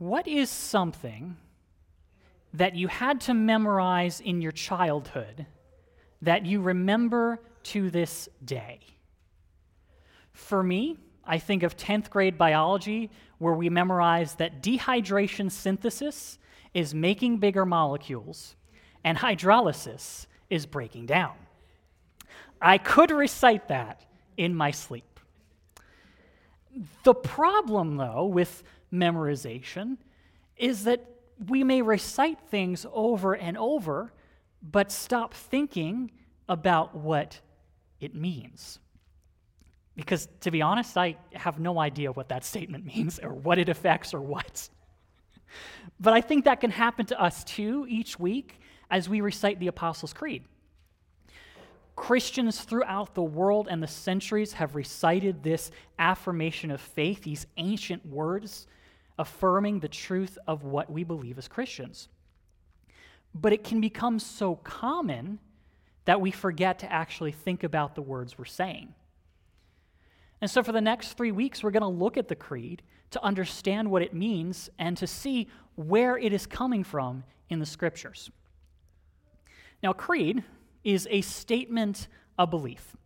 What is something that you had to memorize in your childhood that you remember to this day? For me, I think of 10th grade biology, where we memorized that dehydration synthesis is making bigger molecules and hydrolysis is breaking down. I could recite that in my sleep. The problem, though, with memorization is that we may recite things over and over, but stop thinking about what it means. Because to be honest, I have no idea what that statement means or what it affects or what. but I think that can happen to us too each week as we recite the Apostles' Creed. Christians throughout the world and the centuries have recited this affirmation of faith, these ancient words affirming the truth of what we believe as Christians. But it can become so common that we forget to actually think about the words we're saying. And so, for the next three weeks, we're going to look at the creed to understand what it means and to see where it is coming from in the scriptures. Now, creed is a statement of belief.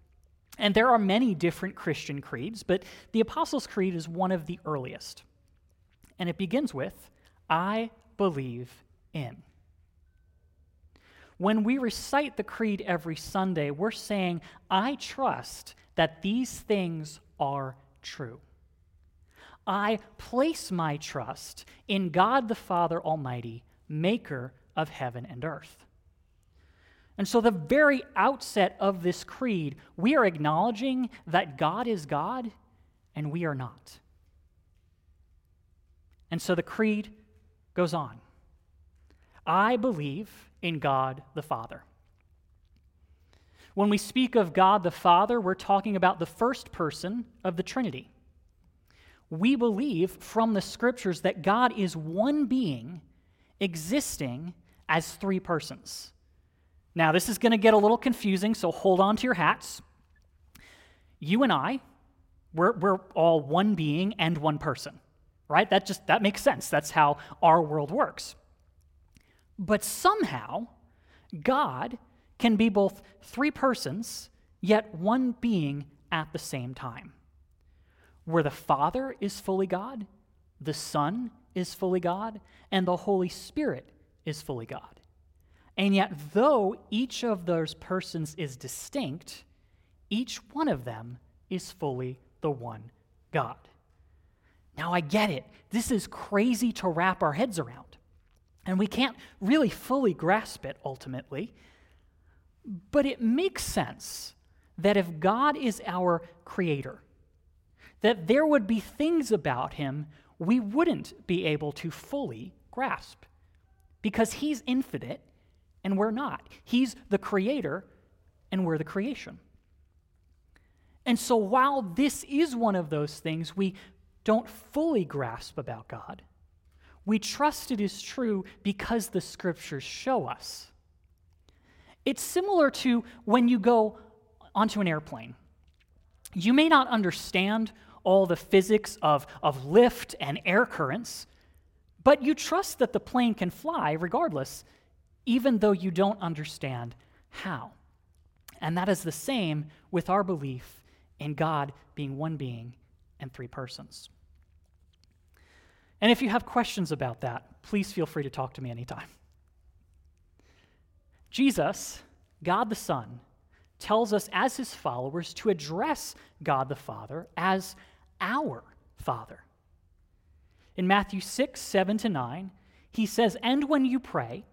And there are many different Christian creeds, but the Apostles' Creed is one of the earliest. And it begins with, I believe in. When we recite the creed every Sunday, we're saying, I trust that these things are true. I place my trust in God the Father Almighty, maker of heaven and earth. And so, the very outset of this creed, we are acknowledging that God is God and we are not. And so the creed goes on I believe in God the Father. When we speak of God the Father, we're talking about the first person of the Trinity. We believe from the scriptures that God is one being existing as three persons. Now, this is going to get a little confusing, so hold on to your hats. You and I, we're, we're all one being and one person, right? That just that makes sense. That's how our world works. But somehow, God can be both three persons, yet one being at the same time. Where the Father is fully God, the Son is fully God, and the Holy Spirit is fully God. And yet, though each of those persons is distinct, each one of them is fully the one God. Now, I get it. This is crazy to wrap our heads around. And we can't really fully grasp it ultimately. But it makes sense that if God is our creator, that there would be things about him we wouldn't be able to fully grasp because he's infinite and we're not. He's the creator, and we're the creation. And so, while this is one of those things we don't fully grasp about God, we trust it is true because the scriptures show us. It's similar to when you go onto an airplane. You may not understand all the physics of, of lift and air currents, but you trust that the plane can fly regardless even though you don't understand how. And that is the same with our belief in God being one being and three persons. And if you have questions about that, please feel free to talk to me anytime. Jesus, God the Son, tells us as his followers to address God the Father as our Father. In Matthew 6, 7 to 9, he says, And when you pray,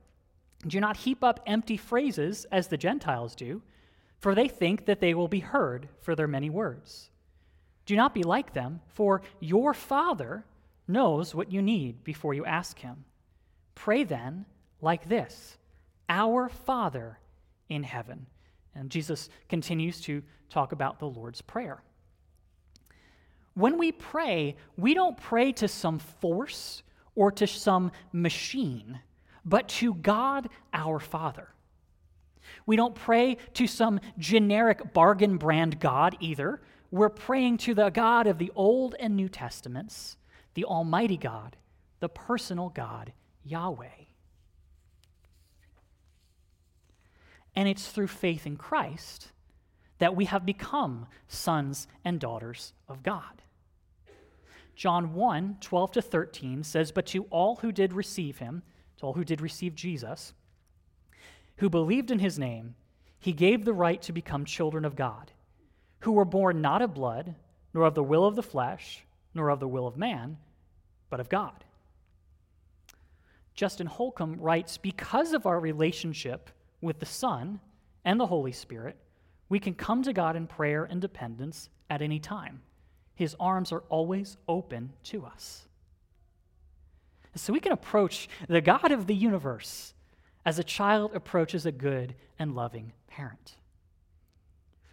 do not heap up empty phrases as the Gentiles do, for they think that they will be heard for their many words. Do not be like them, for your Father knows what you need before you ask Him. Pray then like this Our Father in heaven. And Jesus continues to talk about the Lord's Prayer. When we pray, we don't pray to some force or to some machine but to God our Father. We don't pray to some generic bargain brand God either. We're praying to the God of the Old and New Testaments, the Almighty God the personal God, Yahweh. And it's through faith in Christ that we have become sons and daughters of God. John 1 12 to 13 says, But to all who did receive him, to all who did receive Jesus, who believed in his name, he gave the right to become children of God, who were born not of blood, nor of the will of the flesh, nor of the will of man, but of God. Justin Holcomb writes Because of our relationship with the Son and the Holy Spirit, we can come to God in prayer and dependence at any time. His arms are always open to us. So we can approach the God of the universe as a child approaches a good and loving parent.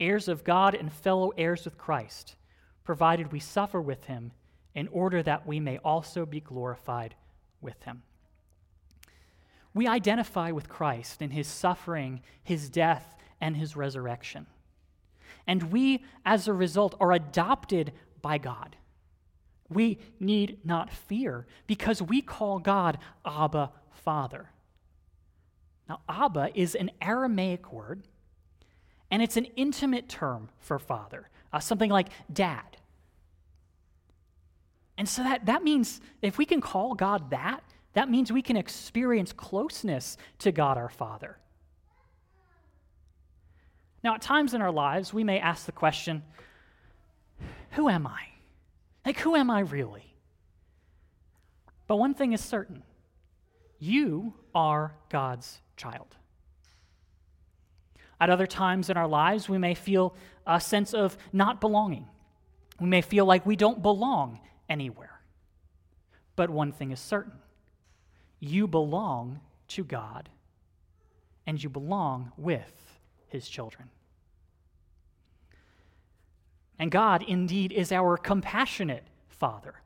heirs of God and fellow heirs with Christ, provided we suffer with Him in order that we may also be glorified with Him. We identify with Christ in His suffering, His death, and His resurrection. And we, as a result, are adopted by God we need not fear because we call God Abba, Father. Now, Abba is an Aramaic word, and it's an intimate term for father, uh, something like dad. And so that, that means if we can call God that, that means we can experience closeness to God our Father. Now, at times in our lives, we may ask the question Who am I? Like, who am I really? But one thing is certain you are God's child. At other times in our lives, we may feel a sense of not belonging. We may feel like we don't belong anywhere. But one thing is certain you belong to God, and you belong with His children. And God indeed is our compassionate Father.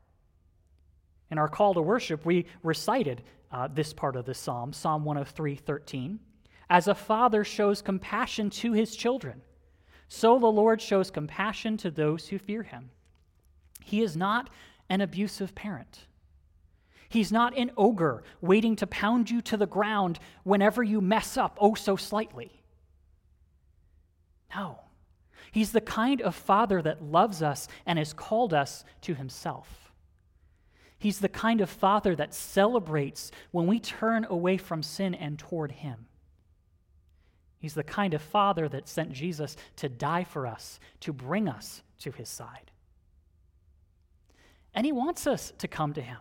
In our call to worship, we recited uh, this part of the psalm, Psalm 103 13. As a father shows compassion to his children, so the Lord shows compassion to those who fear him. He is not an abusive parent. He's not an ogre waiting to pound you to the ground whenever you mess up oh so slightly. No. He's the kind of father that loves us and has called us to himself. He's the kind of father that celebrates when we turn away from sin and toward him. He's the kind of father that sent Jesus to die for us, to bring us to his side. And he wants us to come to him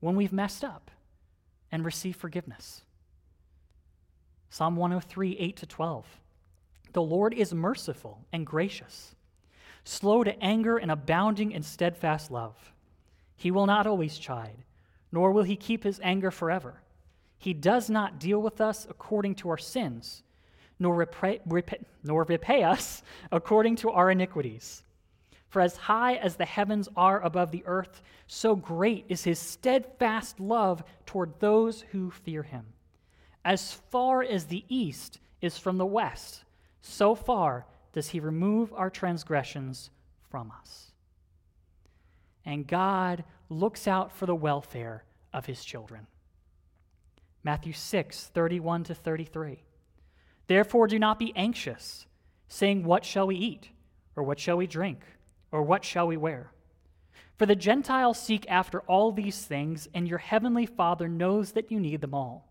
when we've messed up and receive forgiveness. Psalm 103, 8 to 12. The Lord is merciful and gracious, slow to anger and abounding in steadfast love. He will not always chide, nor will he keep his anger forever. He does not deal with us according to our sins, nor repay, nor repay us according to our iniquities. For as high as the heavens are above the earth, so great is his steadfast love toward those who fear him. As far as the east is from the west, so far does he remove our transgressions from us. And God looks out for the welfare of his children. Matthew 6, 31 to 33. Therefore, do not be anxious, saying, What shall we eat? Or what shall we drink? Or what shall we wear? For the Gentiles seek after all these things, and your heavenly Father knows that you need them all.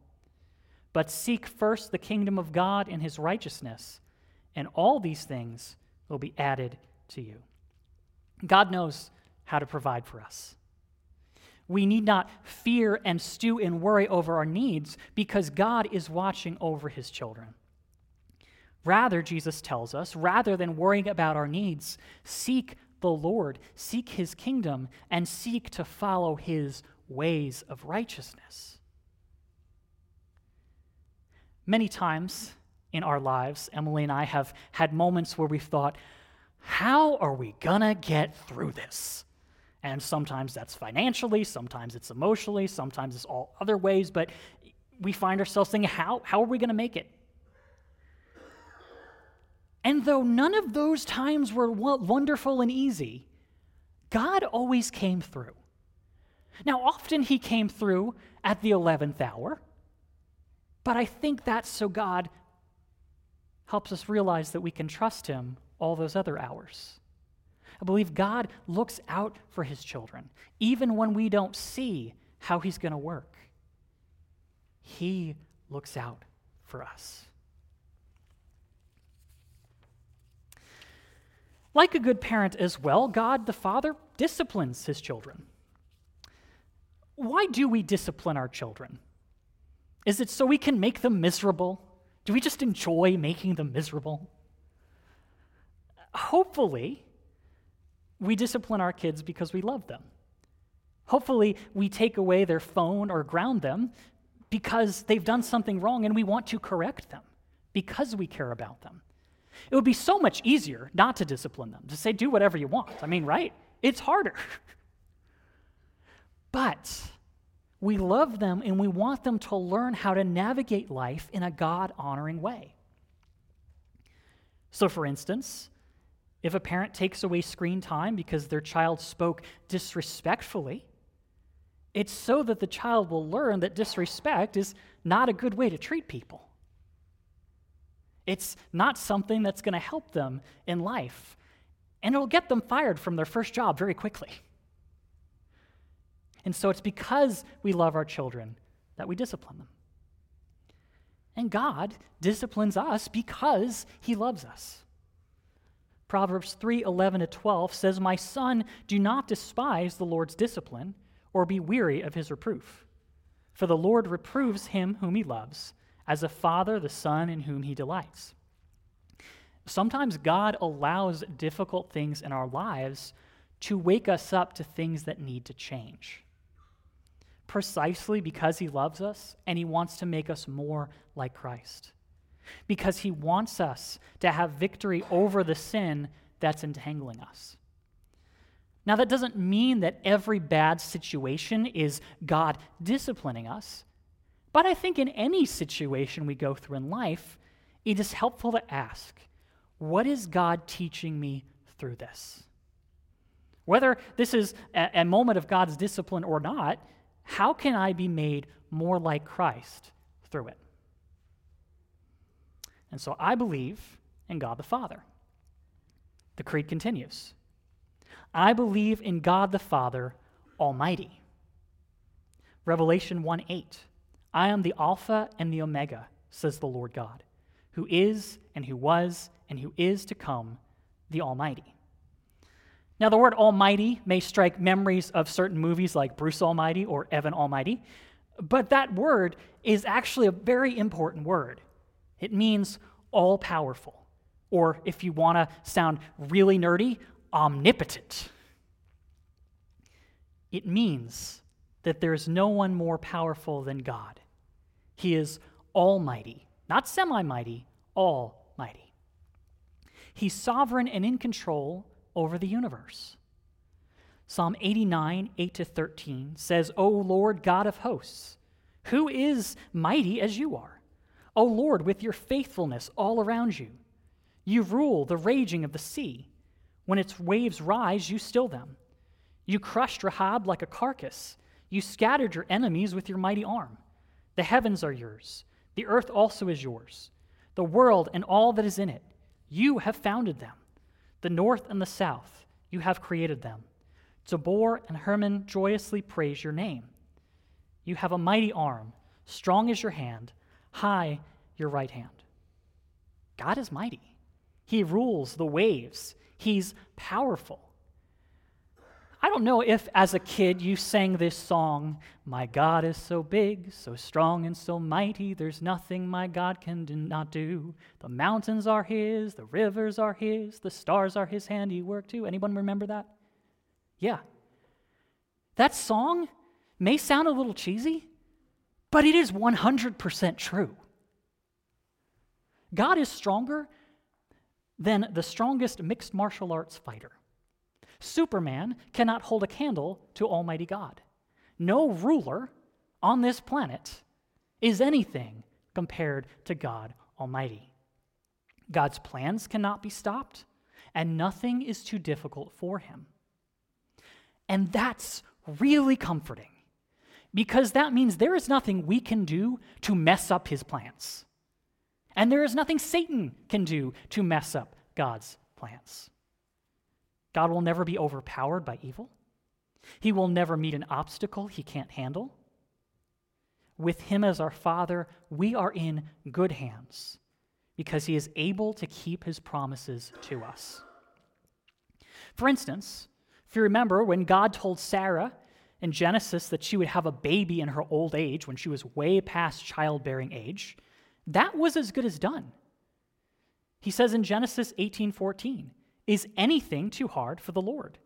But seek first the kingdom of God and his righteousness and all these things will be added to you. God knows how to provide for us. We need not fear and stew and worry over our needs because God is watching over his children. Rather, Jesus tells us, rather than worrying about our needs, seek the Lord, seek his kingdom, and seek to follow his ways of righteousness. Many times in our lives, Emily and I have had moments where we've thought, how are we gonna get through this? And sometimes that's financially, sometimes it's emotionally, sometimes it's all other ways, but we find ourselves thinking, how, how are we gonna make it? And though none of those times were wonderful and easy, God always came through. Now, often He came through at the 11th hour, but I think that's so God helps us realize that we can trust Him all those other hours. I believe God looks out for His children, even when we don't see how He's going to work. He looks out for us. Like a good parent as well, God the Father disciplines His children. Why do we discipline our children? Is it so we can make them miserable? Do we just enjoy making them miserable? Hopefully, we discipline our kids because we love them. Hopefully, we take away their phone or ground them because they've done something wrong and we want to correct them because we care about them. It would be so much easier not to discipline them, to say, do whatever you want. I mean, right? It's harder. but we love them and we want them to learn how to navigate life in a God honoring way. So, for instance, if a parent takes away screen time because their child spoke disrespectfully, it's so that the child will learn that disrespect is not a good way to treat people. It's not something that's going to help them in life, and it'll get them fired from their first job very quickly. And so it's because we love our children that we discipline them. And God disciplines us because he loves us. Proverbs 3 11 to 12 says, My son, do not despise the Lord's discipline or be weary of his reproof. For the Lord reproves him whom he loves, as a father the son in whom he delights. Sometimes God allows difficult things in our lives to wake us up to things that need to change precisely because he loves us and he wants to make us more like Christ. Because he wants us to have victory over the sin that's entangling us. Now, that doesn't mean that every bad situation is God disciplining us, but I think in any situation we go through in life, it is helpful to ask, what is God teaching me through this? Whether this is a, moment of God's discipline or not, how can I be made more like Christ through it? And so I believe in God the Father. The creed continues I believe in God the Father Almighty. Revelation 1 8. I am the Alpha and the Omega, says the Lord God, who is and who was and who is to come, the Almighty. Now, the word Almighty may strike memories of certain movies like Bruce Almighty or Evan Almighty, but that word is actually a very important word. It means all powerful, or if you want to sound really nerdy, omnipotent. It means that there is no one more powerful than God. He is almighty, not semi mighty, almighty. He's sovereign and in control over the universe. Psalm 89, 8 to 13 says, O Lord God of hosts, who is mighty as you are? O Lord, with your faithfulness all around you. You rule the raging of the sea. When its waves rise, you still them. You crushed Rahab like a carcass. You scattered your enemies with your mighty arm. The heavens are yours. The earth also is yours. The world and all that is in it. You have founded them. The north and the south, you have created them. Tabor and Hermon joyously praise your name. You have a mighty arm, strong as your hand, high your right hand. God is mighty. He rules the waves, He's powerful. I don't know if as a kid you sang this song, My God is so big, so strong, and so mighty, there's nothing my God can do not do. The mountains are His, the rivers are His, the stars are His handiwork too. Anyone remember that? Yeah. That song may sound a little cheesy, but it is 100% true. God is stronger than the strongest mixed martial arts fighter. Superman cannot hold a candle to Almighty God. No ruler on this planet is anything compared to God Almighty. God's plans cannot be stopped, and nothing is too difficult for him. And that's really comforting because that means there is nothing we can do to mess up his plans. And there is nothing Satan can do to mess up God's plans. God will never be overpowered by evil. He will never meet an obstacle he can't handle. With him as our Father, we are in good hands because he is able to keep his promises to us. For instance, if you remember when God told Sarah in Genesis that she would have a baby in her old age when she was way past childbearing age, that was as good as done. He says in Genesis 18:14, "Is anything too hard for the Lord?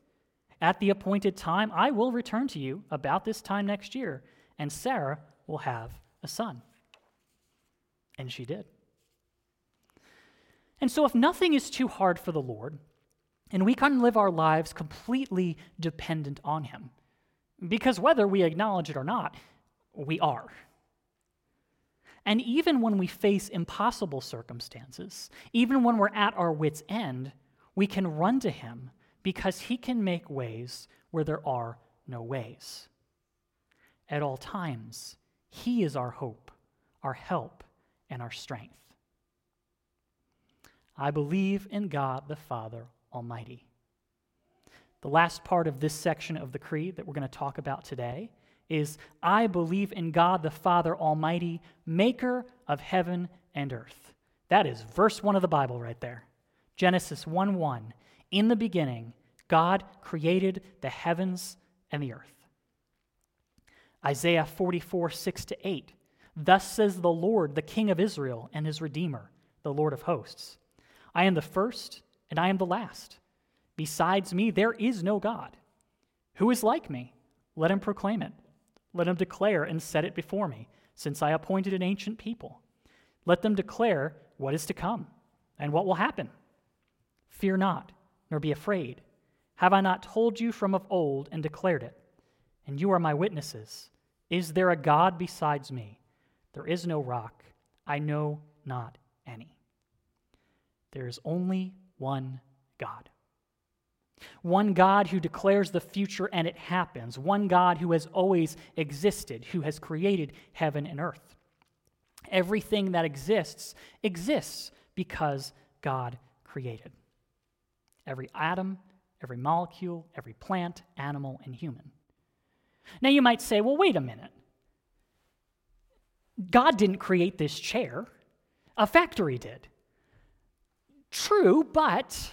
At the appointed time I will return to you about this time next year, and Sarah will have a son." And she did. And so if nothing is too hard for the Lord, and we can live our lives completely dependent on him, because whether we acknowledge it or not, we are. And even when we face impossible circumstances, even when we're at our wits' end, we can run to Him because He can make ways where there are no ways. At all times, He is our hope, our help, and our strength. I believe in God the Father Almighty. The last part of this section of the Creed that we're going to talk about today is I believe in God the Father Almighty, maker of heaven and earth. That is verse 1 of the Bible right there. Genesis 1 1. In the beginning, God created the heavens and the earth. Isaiah 44 6 to 8. Thus says the Lord, the King of Israel and his Redeemer, the Lord of hosts I am the first and I am the last. Besides me, there is no God. Who is like me? Let him proclaim it. Let him declare and set it before me, since I appointed an ancient people. Let them declare what is to come and what will happen. Fear not, nor be afraid. Have I not told you from of old and declared it? And you are my witnesses. Is there a God besides me? There is no rock. I know not any. There is only one God. One God who declares the future and it happens. One God who has always existed, who has created heaven and earth. Everything that exists exists because God created. Every atom, every molecule, every plant, animal, and human. Now you might say, well, wait a minute. God didn't create this chair, a factory did. True, but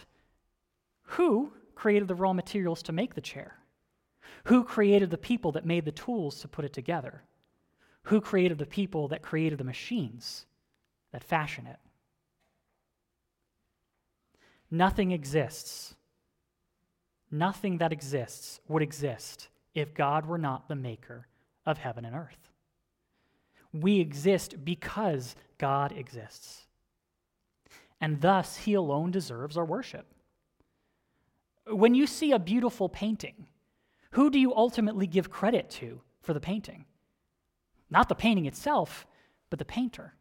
who created the raw materials to make the chair? Who created the people that made the tools to put it together? Who created the people that created the machines that fashion it? Nothing exists. Nothing that exists would exist if God were not the maker of heaven and earth. We exist because God exists. And thus, He alone deserves our worship. When you see a beautiful painting, who do you ultimately give credit to for the painting? Not the painting itself, but the painter.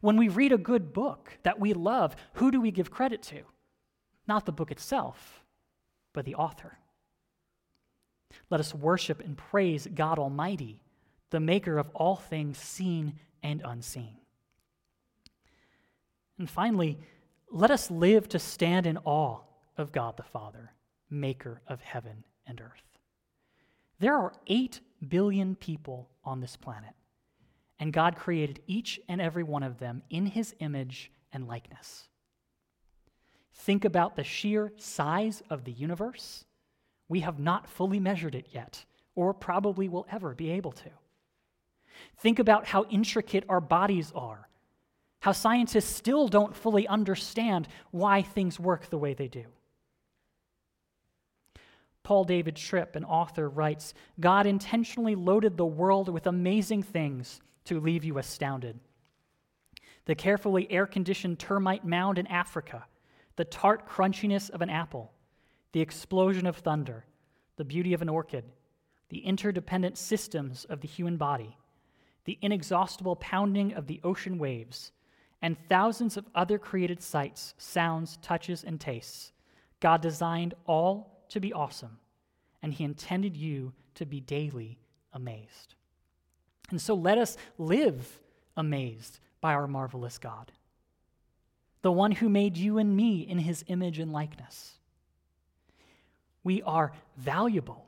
When we read a good book that we love, who do we give credit to? Not the book itself, but the author. Let us worship and praise God Almighty, the maker of all things seen and unseen. And finally, let us live to stand in awe of God the Father, maker of heaven and earth. There are 8 billion people on this planet, and God created each and every one of them in his image and likeness. Think about the sheer size of the universe. We have not fully measured it yet, or probably will ever be able to. Think about how intricate our bodies are, how scientists still don't fully understand why things work the way they do. Paul David Tripp, an author, writes God intentionally loaded the world with amazing things to leave you astounded. the carefully air conditioned termite mound in Africa, the tart crunchiness of an apple, the explosion of thunder, the beauty of an orchid, the interdependent systems of the human body, the inexhaustible pounding of the ocean waves, and thousands of other created sights, sounds, touches, and tastes. God designed all to be awesome, and He intended you to be daily amazed. And so let us live amazed by our marvelous God, the one who made you and me in His image and likeness. We are valuable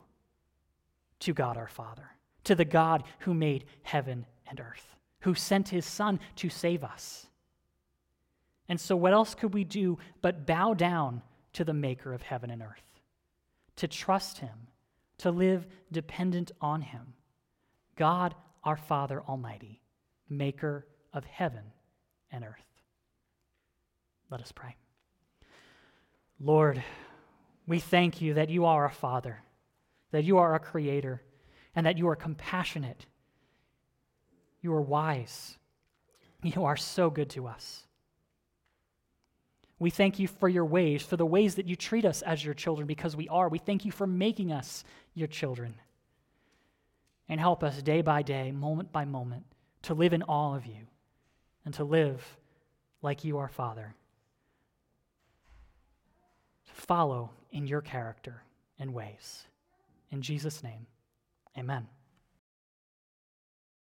to God our Father, to the God who made heaven and earth, who sent his Son to save us. And so, what else could we do but bow down to the Maker of heaven and earth, to trust him, to live dependent on him? God our Father Almighty, Maker of heaven and earth. Let us pray. Lord, we thank you that you are a Father that you are a creator, and that you are compassionate. You are wise. You are so good to us. We thank you for your ways, for the ways that you treat us as your children, because we are. We thank you for making us your children. And help us day by day, moment by moment, to live in all of you and to live like you are Father. To follow in your character and ways. In Jesus' name, amen.